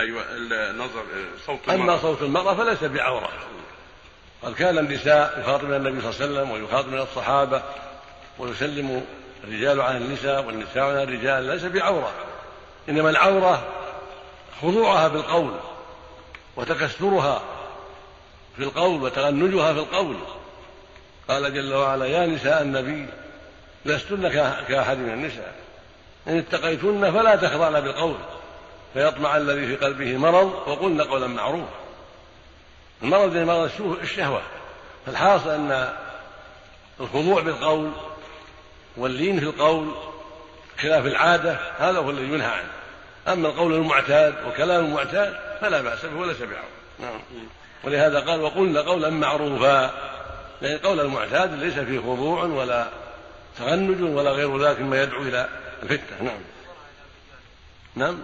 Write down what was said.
أيوه النظر صوت المرأة. اما صوت المرأة فليس بعورة. قد كان النساء يخاطبن النبي صلى الله عليه وسلم ويخاطبن الصحابة ويسلم الرجال على النساء والنساء على الرجال ليس بعورة. إنما العورة خضوعها بالقول وتكسرها في القول وتغنجها في القول. قال جل وعلا يا نساء النبي لستن كأحد من النساء. إن اتقيتن فلا تخضعن بالقول. فيطمع الذي في قلبه مرض وقلن قولا معروفا. المرض يعني مرض الشهوة. فالحاصل أن الخضوع بالقول واللين في القول خلاف العادة هذا هو الذي ينهى عنه. أما القول المعتاد وكلام المعتاد فلا بأس به وليس نعم. ولهذا قال وقلنا قولا معروفا. لأن القول المعتاد ليس فيه خضوع ولا تغنج ولا غير ذلك مما يدعو إلى الفتنة. نعم. نعم.